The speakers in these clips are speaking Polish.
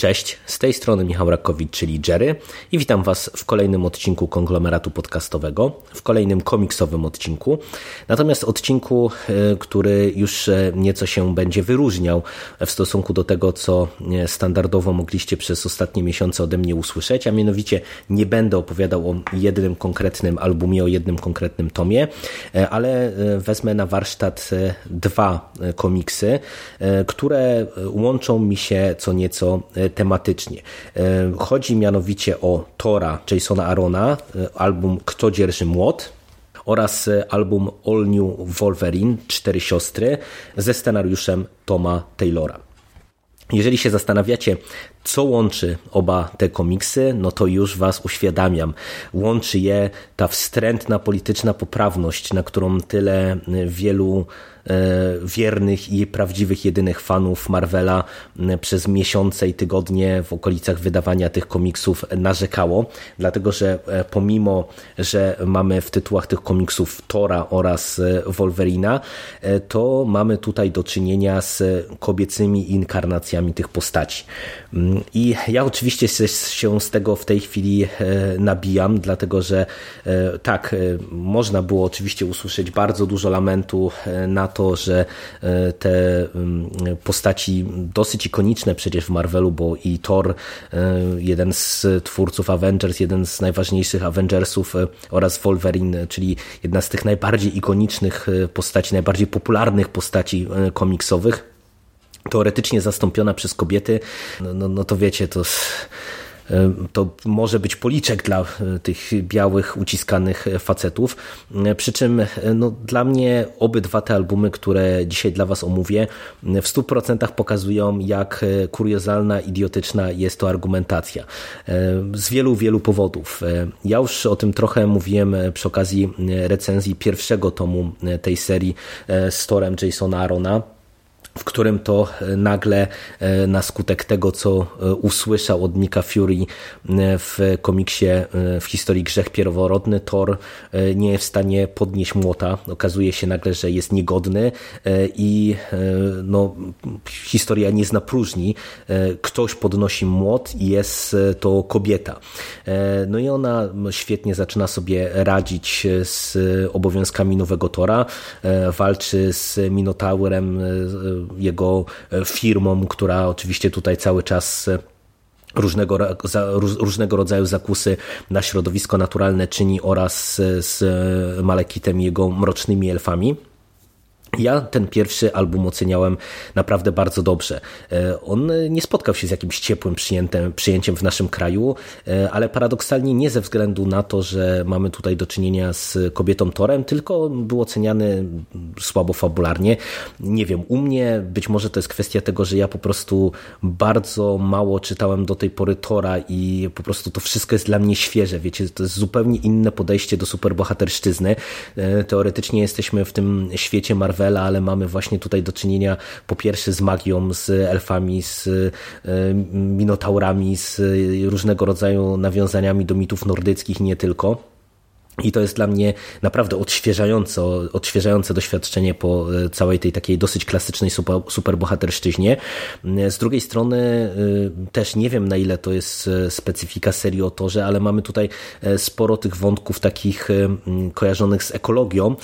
Cześć, tej strony Michał Rakowicz, czyli Jerry i witam Was w kolejnym odcinku konglomeratu podcastowego, w kolejnym komiksowym odcinku. Natomiast odcinku, e, który już e, nieco się będzie wyróżniał w stosunku do tego, co e, standardowo mogliście przez ostatnie miesiące ode mnie usłyszeć, a mianowicie nie będę opowiadał o jednym konkretnym albumie, o jednym konkretnym tomie, ale wezmę na warsztat dwa komiksy, które łączą mi się co nieco tematycznie. E, chodzi mianowicie o Tora Jasona Arona, e, album Kto dzierży młot oraz e, album All New Wolverine, Cztery Siostry ze scenariuszem Toma Taylora. Jeżeli się zastanawiacie, co łączy oba te komiksy, no to już Was uświadamiam. Łączy je ta wstrętna polityczna poprawność, na którą tyle wielu E, wiernych i prawdziwych jedynych fanów Marvela przez miesiące i tygodnie w okolicach wydawania tych komiksów narzekało, dlatego że e, pomimo, że mamy w tytułach tych komiksów Tora oraz e, Wolverina, to mamy tutaj do czynienia z kobiecymi inkarnacjami tych postaci. I ja oczywiście się z tego w tej chwili nabijam, dlatego że tak, można było oczywiście usłyszeć bardzo dużo lamentu na to, że e, te mm, postaci dosyć ikoniczne przecież w Marvelu, bo i Thor, e, jeden z twórców Avengers, jeden z najważniejszych Avengersów e, oraz Wolverine, czyli jedna z tych najbardziej ikonicznych postaci, najbardziej popularnych postaci komiksowych, teoretycznie zastąpiona przez kobiety, no, no, no to wiecie, to to może być policzek dla e, tych białych, uciskanych facetów. E, przy czym e, no, dla mnie obydwa te albumy, które dzisiaj dla Was omówię, w 100% pokazują, jak kuriozalna, idiotyczna jest to argumentacja. Z wielu, wielu powodów. Ja już o tym trochę mówiłem przy okazji recenzji pierwszego tomu tej serii z torem Jasona Arona w którym to e, nagle e, na skutek tego, co e, usłyszał od Nika Fury w komiksie w historii Grzech Pierworodny, Thor nie jest w stanie podnieść młota. Okazuje się nagle, że jest niegodny i no, historia nie zna próżni. Ktoś podnosi młot i jest to kobieta. No i ona świetnie zaczyna sobie radzić z obowiązkami nowego Tora, walczy z Minotaurem jego e, firmą, która oczywiście tutaj cały czas e, różnego, różnego rodzaju zakusy na środowisko naturalne czyni oraz z Malekitem i jego mrocznymi elfami. Ja ten pierwszy album oceniałem naprawdę bardzo dobrze. E, on nie spotkał się z jakimś ciepłym przyjęciem, w naszym kraju, e, ale paradoksalnie nie ze względu na to, że mamy tutaj do czynienia z kobietą Torem, tylko był oceniany słabo fabularnie. Nie wiem, u mnie być może to jest kwestia tego, że ja po prostu bardzo mało czytałem do tej pory Tora i po prostu to wszystko jest dla mnie świeże. Wiecie, to jest zupełnie inne podejście do superbohaterszczyzny. E, teoretycznie jesteśmy w tym świecie Marvel Marvela, ale mamy właśnie tutaj do czynienia po pierwsze z magią, z elfami, z e, minotaurami, z różnego rodzaju nawiązaniami do mitów nordyckich, nie tylko. I to jest dla mnie naprawdę odświeżające, odświeżające doświadczenie po e, całej tej takiej dosyć klasycznej super, superbohaterszczyźnie. Z drugiej strony e, też nie wiem na ile to jest e, specyfika serii o torze, ale mamy tutaj sporo tych wątków takich kojarzonych z ekologią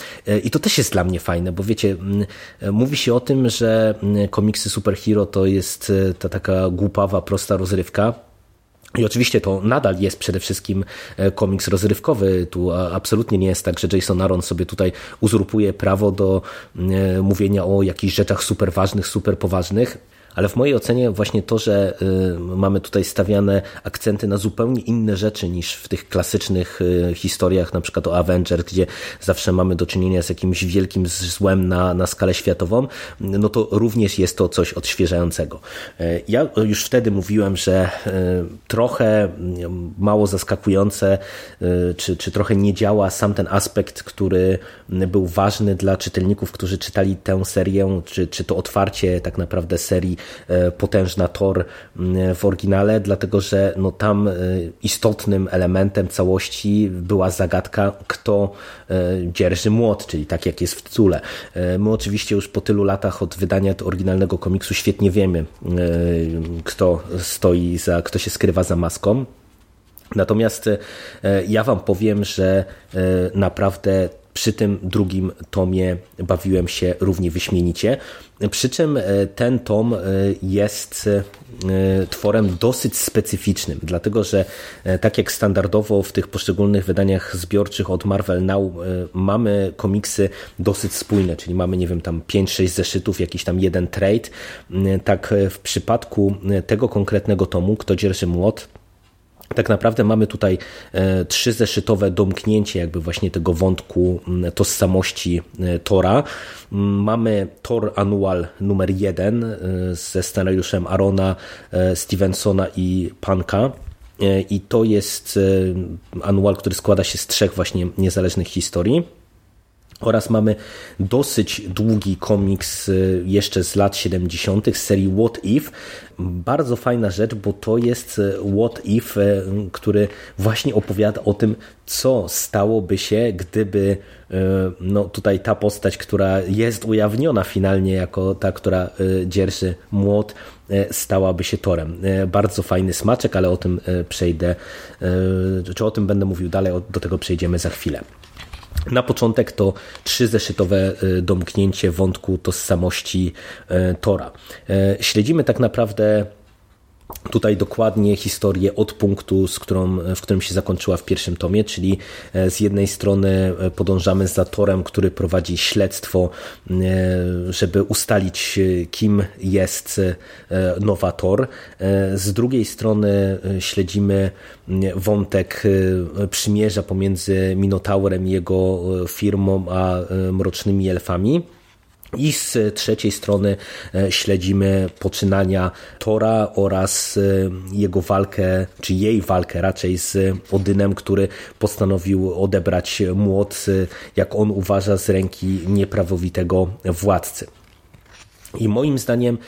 i to też jest dla mnie fajne, bo wiecie, mówi się o tym, że komiksy superhero to jest ta taka głupawa, prosta rozrywka, i oczywiście to nadal jest przede wszystkim e, komiks rozrywkowy. Tu absolutnie nie jest tak, że Jason Aaron sobie tutaj uzurpuje prawo do e, mówienia o jakichś rzeczach super ważnych, super poważnych ale w mojej ocenie właśnie to, że mamy tutaj stawiane akcenty na zupełnie inne rzeczy niż w tych klasycznych historiach, na przykład o Avengers, gdzie zawsze mamy do czynienia z jakimś wielkim złem na, na skalę światową, no to również jest to coś odświeżającego. Ja już wtedy mówiłem, że trochę mało zaskakujące, czy, czy trochę nie działa sam ten aspekt, który był ważny dla czytelników, którzy czytali tę serię, czy, czy to otwarcie tak naprawdę serii Potężna Thor w oryginale, dlatego że no tam e, istotnym elementem całości była zagadka, kto e, dzierży młot, czyli tak jak jest w tytule. My oczywiście już po tylu latach od wydania oryginalnego komiksu świetnie wiemy, kto stoi za, kto się skrywa za maską. Natomiast ja Wam powiem, że naprawdę przy tym drugim tomie bawiłem się równie wyśmienicie. Przy czym e, ten tom e, jest e, tworem dosyć specyficznym, dlatego że tak jak standardowo w tych poszczególnych wydaniach zbiorczych od Marvel Now mamy komiksy dosyć spójne, czyli mamy, nie wiem, tam 5-6 zeszytów, jakiś tam jeden trade. Tak w przypadku tego konkretnego tomu, Kto dzierży młot, tak naprawdę mamy tutaj e, trzy zeszytowe domknięcie jakby właśnie tego wątku tożsamości e, Tora. Mamy Tor Annual numer jeden e, ze scenariuszem Arona, Stevensona i Panka. I to jest anual, który składa się z trzech właśnie niezależnych historii. Oraz mamy dosyć długi komiks y, jeszcze z lat 70. z serii What If. Bardzo fajna rzecz, bo to jest y, What If, y, który właśnie opowiada o tym, co stałoby się, gdyby no, tutaj ta postać, która jest ujawniona finalnie jako ta, która dzierży młot, stałaby się torem. Bardzo fajny smaczek, ale o tym przejdę, czy o tym będę mówił dalej, do tego przejdziemy za chwilę. Na początek to trzy zeszytowe y, domknięcie wątku tożsamości y, Tora. Y, śledzimy tak naprawdę tutaj dokładnie historię od punktu, z którą, w którym się zakończyła w pierwszym tomie, czyli e, z jednej strony e, podążamy za Torem, który prowadzi śledztwo, e, żeby ustalić, kim jest nowa Tor. Z drugiej strony śledzimy wątek przymierza pomiędzy Minotaurem i jego firmą, a mrocznymi elfami. I z trzeciej strony e, śledzimy poczynania Tora oraz e, jego walkę, czy jej walkę raczej z Odynem, który postanowił odebrać młot, e, jak on uważa, z ręki nieprawowitego władcy. I moim zdaniem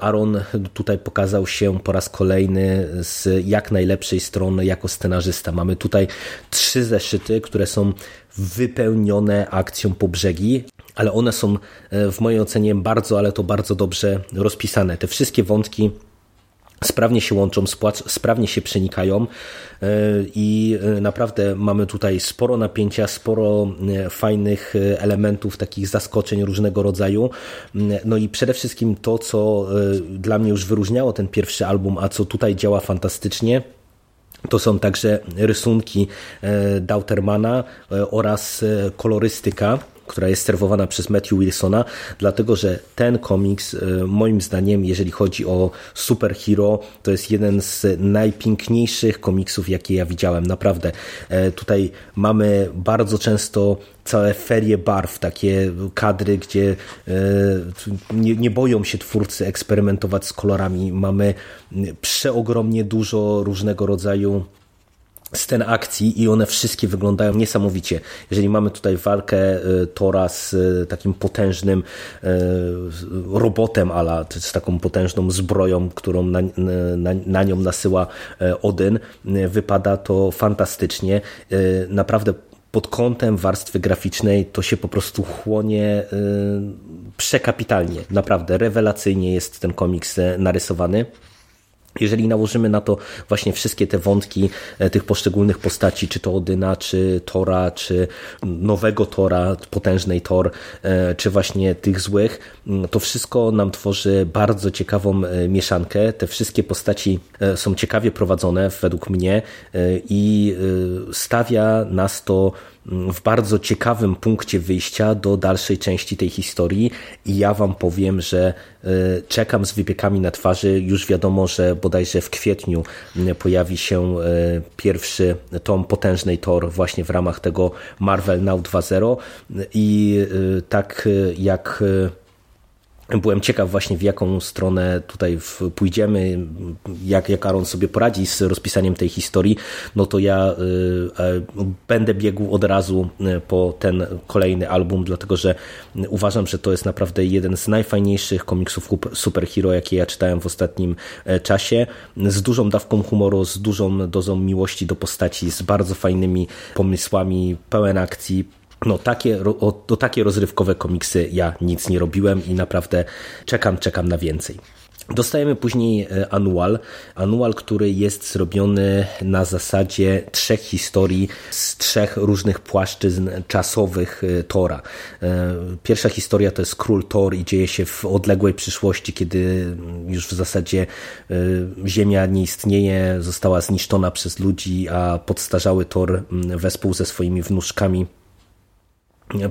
Aaron tutaj pokazał się po raz kolejny z jak najlepszej strony jako scenarzysta. Mamy tutaj trzy zeszyty, które są wypełnione akcją po brzegi, ale one są e, w mojej ocenie bardzo, ale to bardzo dobrze rozpisane. Te wszystkie wątki sprawnie się łączą, sprawnie się przenikają e, i e, naprawdę mamy tutaj sporo napięcia, sporo fajnych elementów, takich zaskoczeń różnego rodzaju. No i przede wszystkim to, co dla mnie już wyróżniało ten pierwszy album, a co tutaj działa fantastycznie, to są także rysunki Dautermana oraz kolorystyka która jest serwowana przez Matthew Wilsona, dlatego że ten komiks, e, moim zdaniem, jeżeli chodzi o superhero, to jest jeden z najpiękniejszych komiksów, jakie ja widziałem. Naprawdę. E, tutaj mamy bardzo często całe ferie barw, takie kadry, gdzie e, nie, nie boją się twórcy eksperymentować z kolorami. Mamy przeogromnie dużo różnego rodzaju scen akcji i one wszystkie wyglądają niesamowicie. Jeżeli mamy tutaj walkę y, Tora z y, takim potężnym y, robotem ala, z taką potężną zbroją, którą na, na, na nią nasyła Odyn, wypada to fantastycznie. Naprawdę pod kątem warstwy graficznej to się po prostu chłonie przekapitalnie. Naprawdę rewelacyjnie jest ten komiks narysowany. Jeżeli nałożymy na to właśnie wszystkie te wątki e, tych poszczególnych postaci, czy to Odyna, czy Tora, czy nowego Tora, potężnej Tor, e, czy właśnie tych złych, mm, to wszystko nam tworzy bardzo ciekawą e, mieszankę. Te wszystkie postaci są ciekawie prowadzone według mnie i stawia nas to w bardzo ciekawym punkcie wyjścia do dalszej części tej historii i ja wam powiem, że czekam z wypiekami na twarzy. Już wiadomo, że bodajże w kwietniu pojawi się pierwszy tom potężnej Thor właśnie w ramach tego Marvel Now 2.0 i tak jak Byłem ciekaw właśnie w jaką stronę tutaj pójdziemy, jak, jak Aaron sobie poradzi z rozpisaniem tej historii, no to ja y, y, będę biegł od razu y, po ten kolejny album, dlatego że uważam, że to jest naprawdę jeden z najfajniejszych komiksów superhero, jakie ja czytałem w ostatnim e, czasie, z dużą dawką humoru, z dużą dozą miłości do postaci, z bardzo fajnymi pomysłami, pełen akcji, no takie, o, o takie rozrywkowe komiksy ja nic nie robiłem i naprawdę czekam, czekam na więcej. Dostajemy później e, anual, anual, który jest zrobiony na zasadzie trzech historii z trzech różnych płaszczyzn czasowych e, Tora. E, pierwsza historia to jest Król Thor i dzieje się w odległej przyszłości, kiedy już w zasadzie Ziemia nie istnieje, została zniszczona przez ludzi, a podstarzały Thor wespół ze swoimi wnuczkami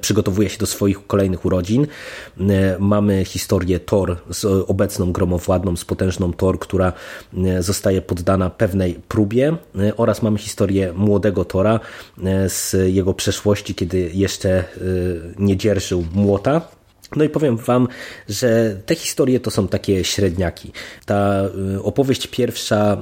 przygotowuje się do swoich kolejnych urodzin. E, mamy historię Thor z obecną gromowładną, z potężną Thor, która e, zostaje poddana pewnej próbie e, oraz mamy historię młodego Tora z jego przeszłości, kiedy jeszcze nie dzierżył młota. No i powiem Wam, że te historie to są takie średniaki. Ta opowieść pierwsza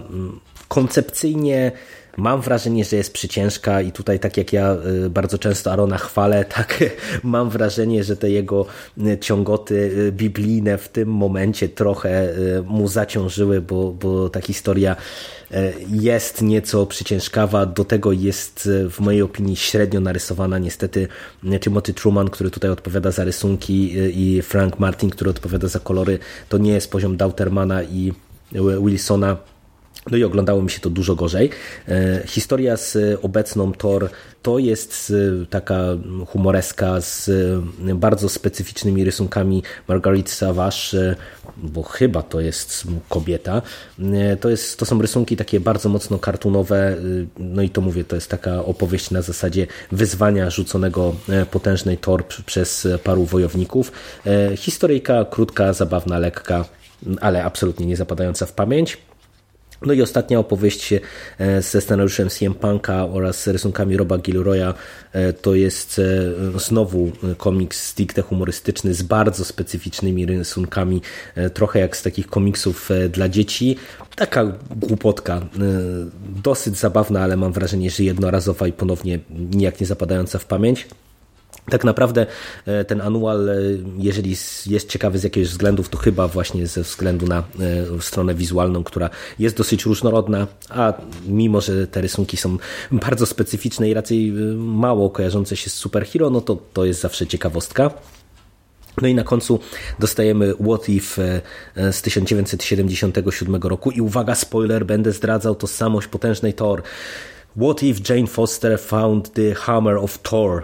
koncepcyjnie Mam wrażenie, że jest przyciężka i tutaj tak jak ja y, bardzo często Arona chwalę, tak mam wrażenie, że te jego y, ciągoty y, biblijne w tym momencie trochę mu zaciążyły, bo, bo ta historia jest nieco przyciężkawa, do tego jest w mojej opinii średnio narysowana. Niestety Timothy Truman, który tutaj odpowiada za rysunki i Frank Martin, który odpowiada za kolory, to nie jest poziom Dautermana i Wilsona no i oglądało mi się to dużo gorzej. E, historia z obecną Thor to jest e, taka humoreska z e, bardzo specyficznymi rysunkami Margaret Savage, bo chyba to jest kobieta. To, jest, to są rysunki takie bardzo mocno kartunowe, no i to mówię, to jest taka opowieść na zasadzie wyzwania rzuconego potężnej Thor przez paru wojowników. Historyjka krótka, zabawna, lekka, ale absolutnie nie zapadająca w pamięć. No i ostatnia opowieść e, ze scenariuszem CM Punka oraz rysunkami Roba Gilroya e, to jest e, znowu komiks stricte humorystyczny z bardzo specyficznymi rysunkami, trochę jak z takich komiksów dla dzieci. Taka głupotka, dosyć zabawna, ale mam wrażenie, że jednorazowa i ponownie nijak nie zapadająca w pamięć. Tak naprawdę e, ten anual, e, jeżeli jest ciekawy z jakiegoś względów, to chyba właśnie ze względu na e, stronę wizualną, która jest dosyć różnorodna, a mimo, że te rysunki są bardzo specyficzne i raczej mało kojarzące się z superhero, no to to jest zawsze ciekawostka. No i na końcu dostajemy What If z 1977 roku i uwaga, spoiler, będę zdradzał tożsamość potężnej Thor. What if Jane Foster found the hammer of Thor?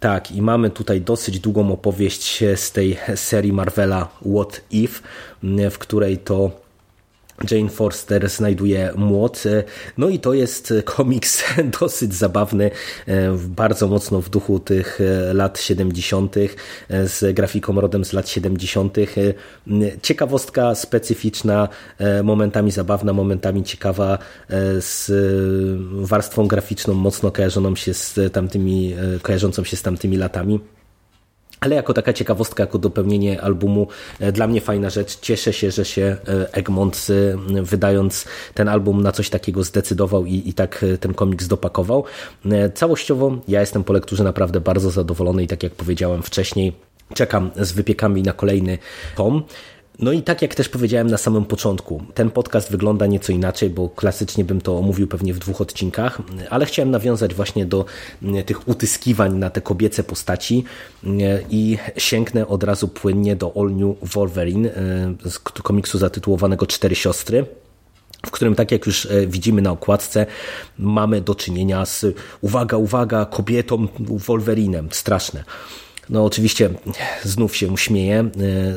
Tak, i mamy tutaj dosyć długą opowieść z tej serii Marvela What If, w której to Jane Forster znajduje młot. No i to jest komiks dosyć zabawny, bardzo mocno w duchu tych lat 70., z grafiką rodem z lat 70. Ciekawostka specyficzna, momentami zabawna, momentami ciekawa, z warstwą graficzną mocno kojarzoną się z tamtymi, kojarzącą się z tamtymi latami. Ale jako taka ciekawostka, jako dopełnienie albumu, e, dla mnie fajna rzecz. Cieszę się, że się e, Egmont e, wydając ten album na coś takiego zdecydował i, i tak ten komiks dopakował. Całościowo ja jestem po lekturze naprawdę bardzo zadowolony i tak jak powiedziałem wcześniej, czekam z wypiekami na kolejny tom. No i tak jak też powiedziałem na samym początku, ten podcast wygląda nieco inaczej, bo klasycznie bym to omówił pewnie w dwóch odcinkach, ale chciałem nawiązać właśnie do mm, tych utyskiwań na te kobiece postaci mm, i sięgnę od razu płynnie do All New Wolverine y, z komiksu zatytułowanego Cztery Siostry w którym, tak jak już e, widzimy na okładce, mamy do czynienia z, uwaga, uwaga, kobietą Wolverinem. Straszne. No oczywiście znów się śmieję,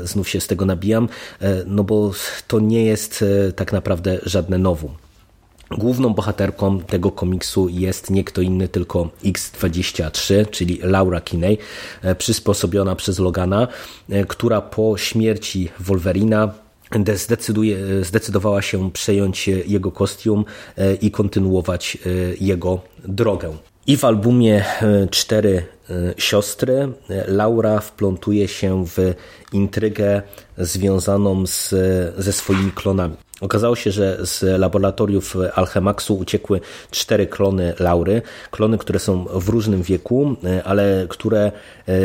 e, znów się z tego nabijam, e, no bo to nie jest e, tak naprawdę żadne nowum. Główną bohaterką tego komiksu jest nie kto inny, tylko X23, czyli Laura Kinney, przysposobiona przez Logana, która po śmierci Wolverina zdecydowała się przejąć jego kostium i kontynuować jego drogę. I w albumie Cztery Siostry Laura wplątuje się w intrygę związaną z, ze swoimi klonami. Okazało się, że z laboratoriów Alchemaxu uciekły cztery klony Laury. Klony, które są w różnym wieku, ale które,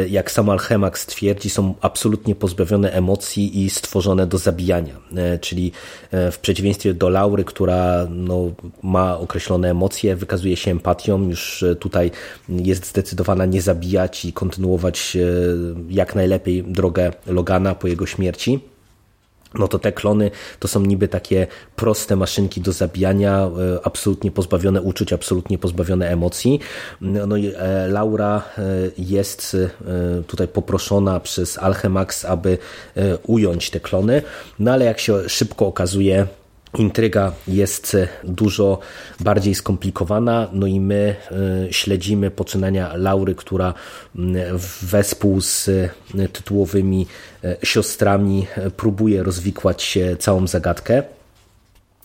jak sam Alchemax twierdzi, są absolutnie pozbawione emocji i stworzone do zabijania. Czyli w przeciwieństwie do Laury, która no, ma określone emocje, wykazuje się empatią, już tutaj jest zdecydowana nie zabijać i kontynuować jak najlepiej drogę Logana po jego śmierci no to te klony to są niby takie proste maszynki do zabijania, e, absolutnie pozbawione uczuć, absolutnie pozbawione emocji. No i e, Laura e, jest tutaj poproszona przez Alchemax, aby ująć te klony, no ale jak się szybko okazuje, intryga jest dużo bardziej skomplikowana, no i my e, śledzimy poczynania Laury, która wespół z e, tytułowymi e, siostrami próbuje rozwikłać całą zagadkę.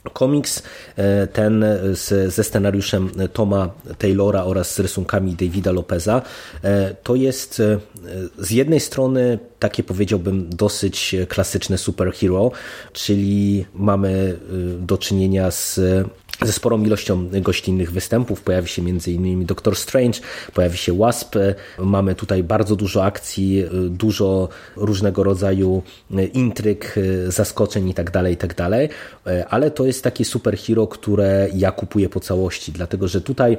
Komiks e, ten z, ze scenariuszem Toma Taylora oraz z rysunkami Davida Lopeza. E, to jest e, z jednej strony takie powiedziałbym dosyć klasyczne superhero, czyli mamy do czynienia z ze sporą ilością gościnnych występów. Pojawi się m.in. Doctor Strange, pojawi się Wasp. Mamy tutaj bardzo dużo akcji, dużo różnego rodzaju intryg, zaskoczeń itd., tak itd. Tak ale to jest takie superhero, które ja kupuję po całości, dlatego że tutaj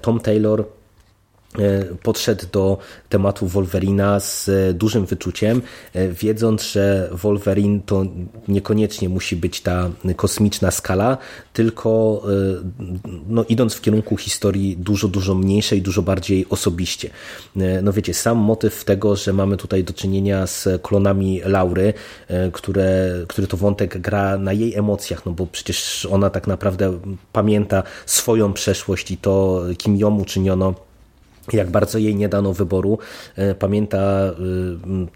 Tom Taylor podszedł do tematu Wolverina z dużym wyczuciem, e, wiedząc, że Wolverine to niekoniecznie musi być ta kosmiczna skala, tylko e, no, idąc w kierunku historii dużo, dużo mniejszej, dużo bardziej osobiście. No wiecie, sam motyw tego, że mamy tutaj do czynienia z klonami Laury, które, który to wątek gra na jej emocjach, no bo przecież ona tak naprawdę pamięta swoją przeszłość i to, kim ją uczyniono jak bardzo jej nie dano wyboru. E, pamięta, e,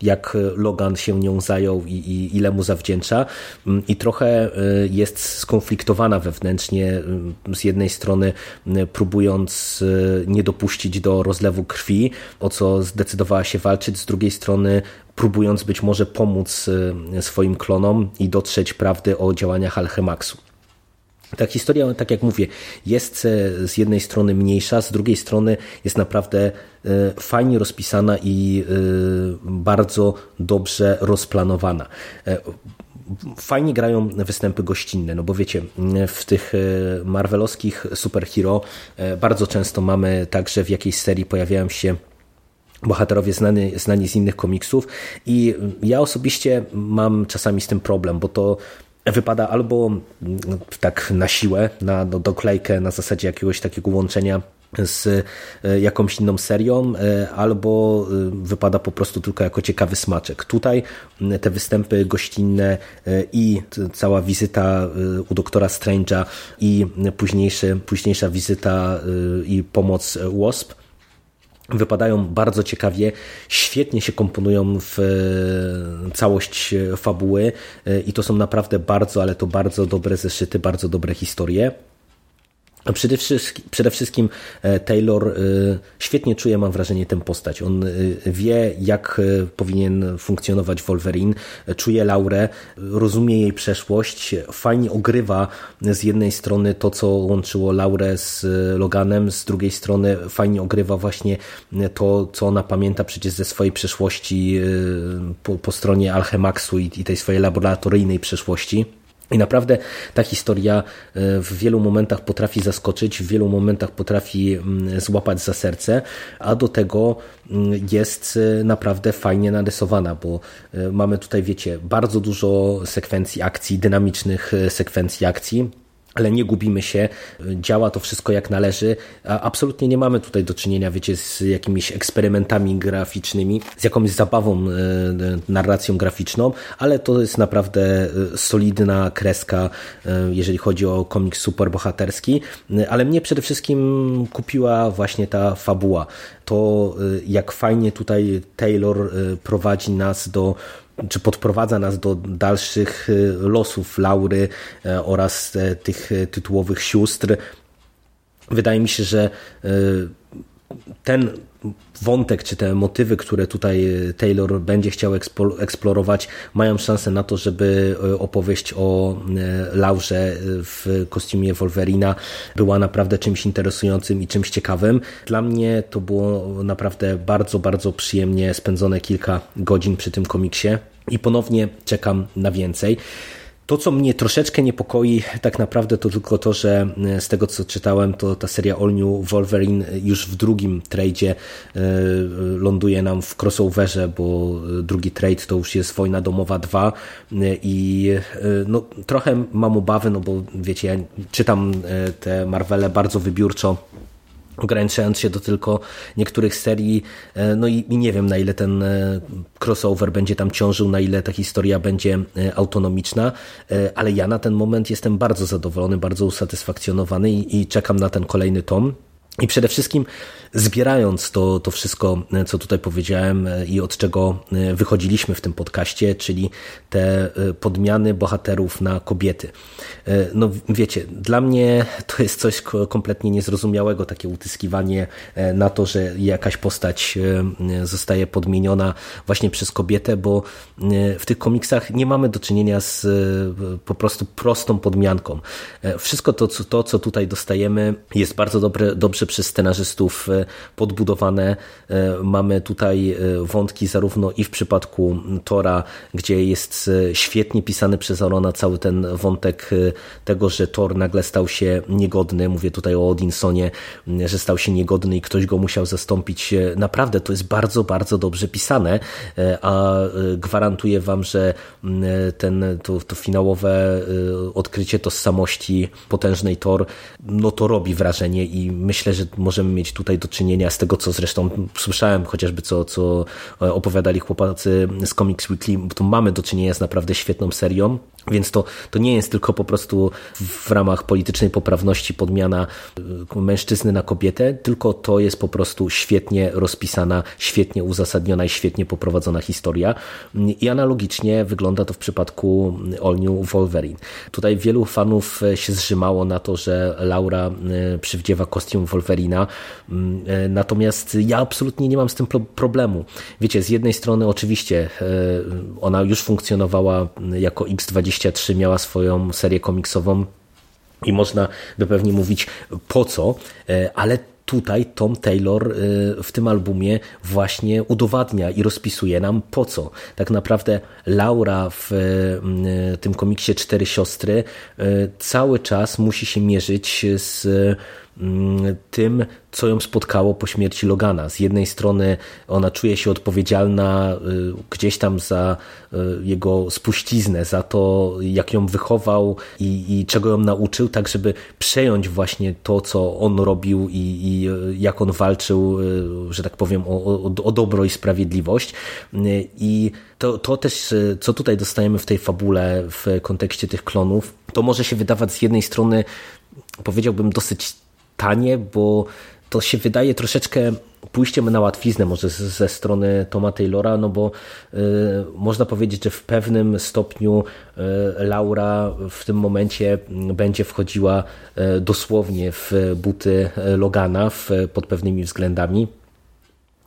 jak Logan się nią zajął i, i, ile mu zawdzięcza, mm, i trochę e, jest skonfliktowana wewnętrznie. Z jednej strony, próbując nie dopuścić do rozlewu krwi, o co zdecydowała się walczyć, z drugiej strony, próbując być może pomóc swoim klonom i dotrzeć prawdy o działaniach Alchemaxu. Ta historia, tak jak mówię, jest e, z jednej strony mniejsza, z drugiej strony jest naprawdę e, fajnie rozpisana i e, bardzo dobrze rozplanowana. Fajnie grają występy gościnne, no bo wiecie, w tych marvelowskich superhero bardzo często mamy tak, że w jakiejś serii pojawiają się bohaterowie znani, znani z innych komiksów i ja osobiście mam czasami z tym problem, bo to wypada albo mm, tak na siłę, na do, doklejkę na zasadzie jakiegoś takiego łączenia z e, jakąś inną serią, e, albo e, wypada po prostu tylko jako ciekawy smaczek. Tutaj te występy gościnne i cała wizyta u doktora Strange'a i późniejsza wizyta i pomoc Wasp wypadają bardzo ciekawie, świetnie się komponują w e, całość fabuły e, i to są naprawdę bardzo, ale to bardzo dobre zeszyty, bardzo dobre historie. Przede wszystkim, przede wszystkim e, Taylor e, świetnie czuje, mam wrażenie, tę postać. On e, wie, jak powinien funkcjonować Wolverine, czuje Laurę, rozumie jej przeszłość, fajnie ogrywa z jednej strony to, co łączyło Laurę z Loganem, z drugiej strony fajnie ogrywa właśnie to, co ona pamięta przecież ze swojej przeszłości po, po stronie Alchemaxu i, i tej swojej laboratoryjnej przeszłości. I naprawdę ta historia e, w wielu momentach potrafi zaskoczyć, w wielu momentach potrafi mm, złapać za serce, a do tego mm, jest e, naprawdę fajnie narysowana, bo e, mamy tutaj, wiecie, bardzo dużo sekwencji akcji, dynamicznych sekwencji akcji ale nie gubimy się, działa to wszystko jak należy. Absolutnie nie mamy tutaj do czynienia, wiecie, z jakimiś eksperymentami graficznymi, z jakąś zabawą, e, narracją graficzną, ale to jest naprawdę e, solidna kreska, e, jeżeli chodzi o komiks superbohaterski, ale mnie przede wszystkim kupiła właśnie ta fabuła. To jak fajnie tutaj Taylor prowadzi nas do czy podprowadza nas do dalszych y, losów Laury e, oraz e, tych e, tytułowych sióstr. Wydaje mi się, że ten wątek, czy te motywy, które tutaj Taylor będzie chciał eksplorować, mają szansę na to, żeby opowieść o Laurze w kostiumie Wolverina była naprawdę czymś interesującym i czymś ciekawym. Dla mnie to było naprawdę bardzo, bardzo przyjemnie spędzone kilka godzin przy tym komiksie i ponownie czekam na więcej. To, co mnie troszeczkę niepokoi, tak naprawdę to tylko to, że e, z tego co czytałem, to ta seria All New Wolverine już w drugim tradzie e, ląduje nam w crossoverze, bo drugi trade to już jest Wojna Domowa 2 e, i no, trochę mam obawy, no bo wiecie, ja czytam te Marvele bardzo wybiórczo ograniczając się do tylko niektórych serii, e, no i, i, nie wiem na ile ten e, crossover będzie tam ciążył, na ile ta historia będzie e, autonomiczna, ale ja na ten moment jestem bardzo zadowolony, bardzo usatysfakcjonowany i, i czekam na ten kolejny tom. I przede wszystkim zbierając to, to wszystko, co tutaj powiedziałem i od czego wychodziliśmy w tym podcaście, czyli te podmiany bohaterów na kobiety. No wiecie, dla mnie to jest coś kompletnie niezrozumiałego, takie utyskiwanie na to, że jakaś postać zostaje podmieniona właśnie przez kobietę, bo w tych komiksach nie mamy do czynienia z po prostu prostą podmianką. Wszystko to, to co tutaj dostajemy jest bardzo dobre, dobrze przez scenarzystów e, podbudowane. E, mamy tutaj e, wątki zarówno i w przypadku Tora, gdzie jest świetnie pisany przez Arona cały ten wątek tego, że Thor nagle stał się niegodny. Mówię tutaj o Odinsonie, że stał się niegodny i ktoś go musiał zastąpić. Naprawdę to jest bardzo, bardzo dobrze pisane, a gwarantuję wam, że ten, to, to finałowe odkrycie tożsamości potężnej Thor, no to robi wrażenie i myślę, że możemy mieć tutaj do czynienia z tego, co zresztą słyszałem, chociażby co, co opowiadali chłopacy z Comics Weekly, tu mamy do czynienia z naprawdę świetną serią, więc to, to nie jest tylko po prostu w ramach politycznej poprawności podmiana y, mężczyzny na kobietę, tylko to jest po prostu świetnie rozpisana, świetnie uzasadniona i świetnie poprowadzona historia. I analogicznie wygląda to w przypadku All New Wolverine. Tutaj wielu fanów się zrzymało na to, że Laura przywdziewa kostium Wolverina, mm, y, natomiast ja absolutnie nie mam z tym problemu. Wiecie, z jednej strony oczywiście ona już funkcjonowała jako X20 23 miała swoją serię komiksową i można by pewnie mówić po co, e, ale tutaj Tom Taylor e, w tym albumie właśnie udowadnia i rozpisuje nam po co. Tak naprawdę Laura w e, tym komiksie Cztery Siostry cały czas musi się mierzyć z Mm, tym, co ją spotkało po śmierci Logana. Z jednej strony ona czuje się odpowiedzialna y, gdzieś tam za y, jego spuściznę, za to, jak ją wychował i, i czego ją nauczył, tak żeby przejąć właśnie to, co on robił i, i y, jak on walczył, że tak powiem, o, o, o dobro i sprawiedliwość. I to, to też, co tutaj dostajemy w tej fabule w kontekście tych klonów, to może się wydawać z jednej strony, powiedziałbym, dosyć tanie, bo to się wydaje troszeczkę pójściem na łatwiznę może ze strony Toma Taylora, no bo y, można powiedzieć, że w pewnym stopniu y, Laura w tym momencie będzie wchodziła y, dosłownie w buty Logana w, pod pewnymi względami.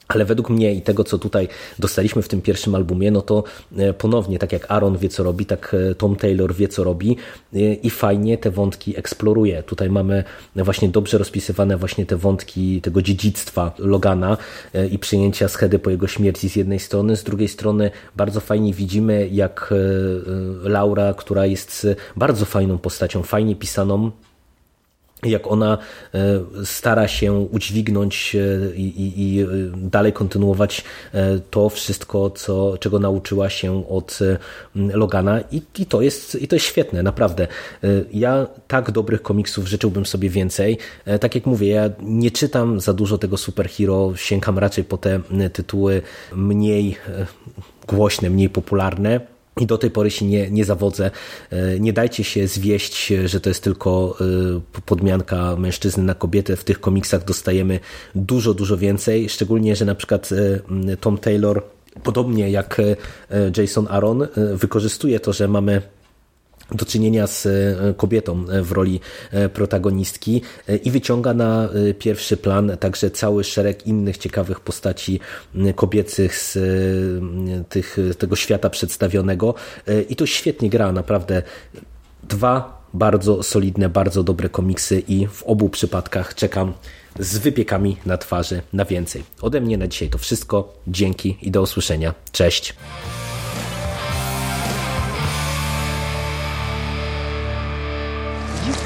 Ale według mnie i tego, co tutaj dostaliśmy w tym pierwszym albumie, no to e, ponownie, tak jak Aaron wie, co robi, tak e, Tom Taylor wie, co robi e, i fajnie te wątki eksploruje. Tutaj mamy właśnie dobrze rozpisywane właśnie te wątki tego dziedzictwa Logana i przyjęcia schedy po jego śmierci z jednej strony, z drugiej strony bardzo fajnie widzimy, jak Laura, która jest bardzo fajną postacią, fajnie pisaną, jak ona e, stara się udźwignąć e, i, i, i, dalej kontynuować e, to wszystko, co, czego nauczyła się od Logana I, i, to jest, i to jest świetne, naprawdę. Ja tak dobrych komiksów życzyłbym sobie więcej. Tak jak mówię, ja nie czytam za dużo tego superhero, sięgam raczej po te tytuły mniej głośne, mniej popularne i do tej pory się nie, nie zawodzę. E, nie dajcie się zwieść, że to jest tylko e, podmianka mężczyzny na kobietę. W tych komiksach dostajemy dużo, dużo więcej. Szczególnie, że na przykład e, Tom Taylor, podobnie jak Jason Aaron, wykorzystuje to, że mamy do czynienia z e, kobietą e, w roli e, protagonistki i wyciąga na pierwszy plan także cały szereg innych ciekawych postaci kobiecych z tych, tego świata przedstawionego i to świetnie gra, naprawdę dwa bardzo solidne, bardzo dobre komiksy i w obu przypadkach czekam z wypiekami na twarzy na więcej. Ode mnie na dzisiaj to wszystko. Dzięki i do usłyszenia. Cześć.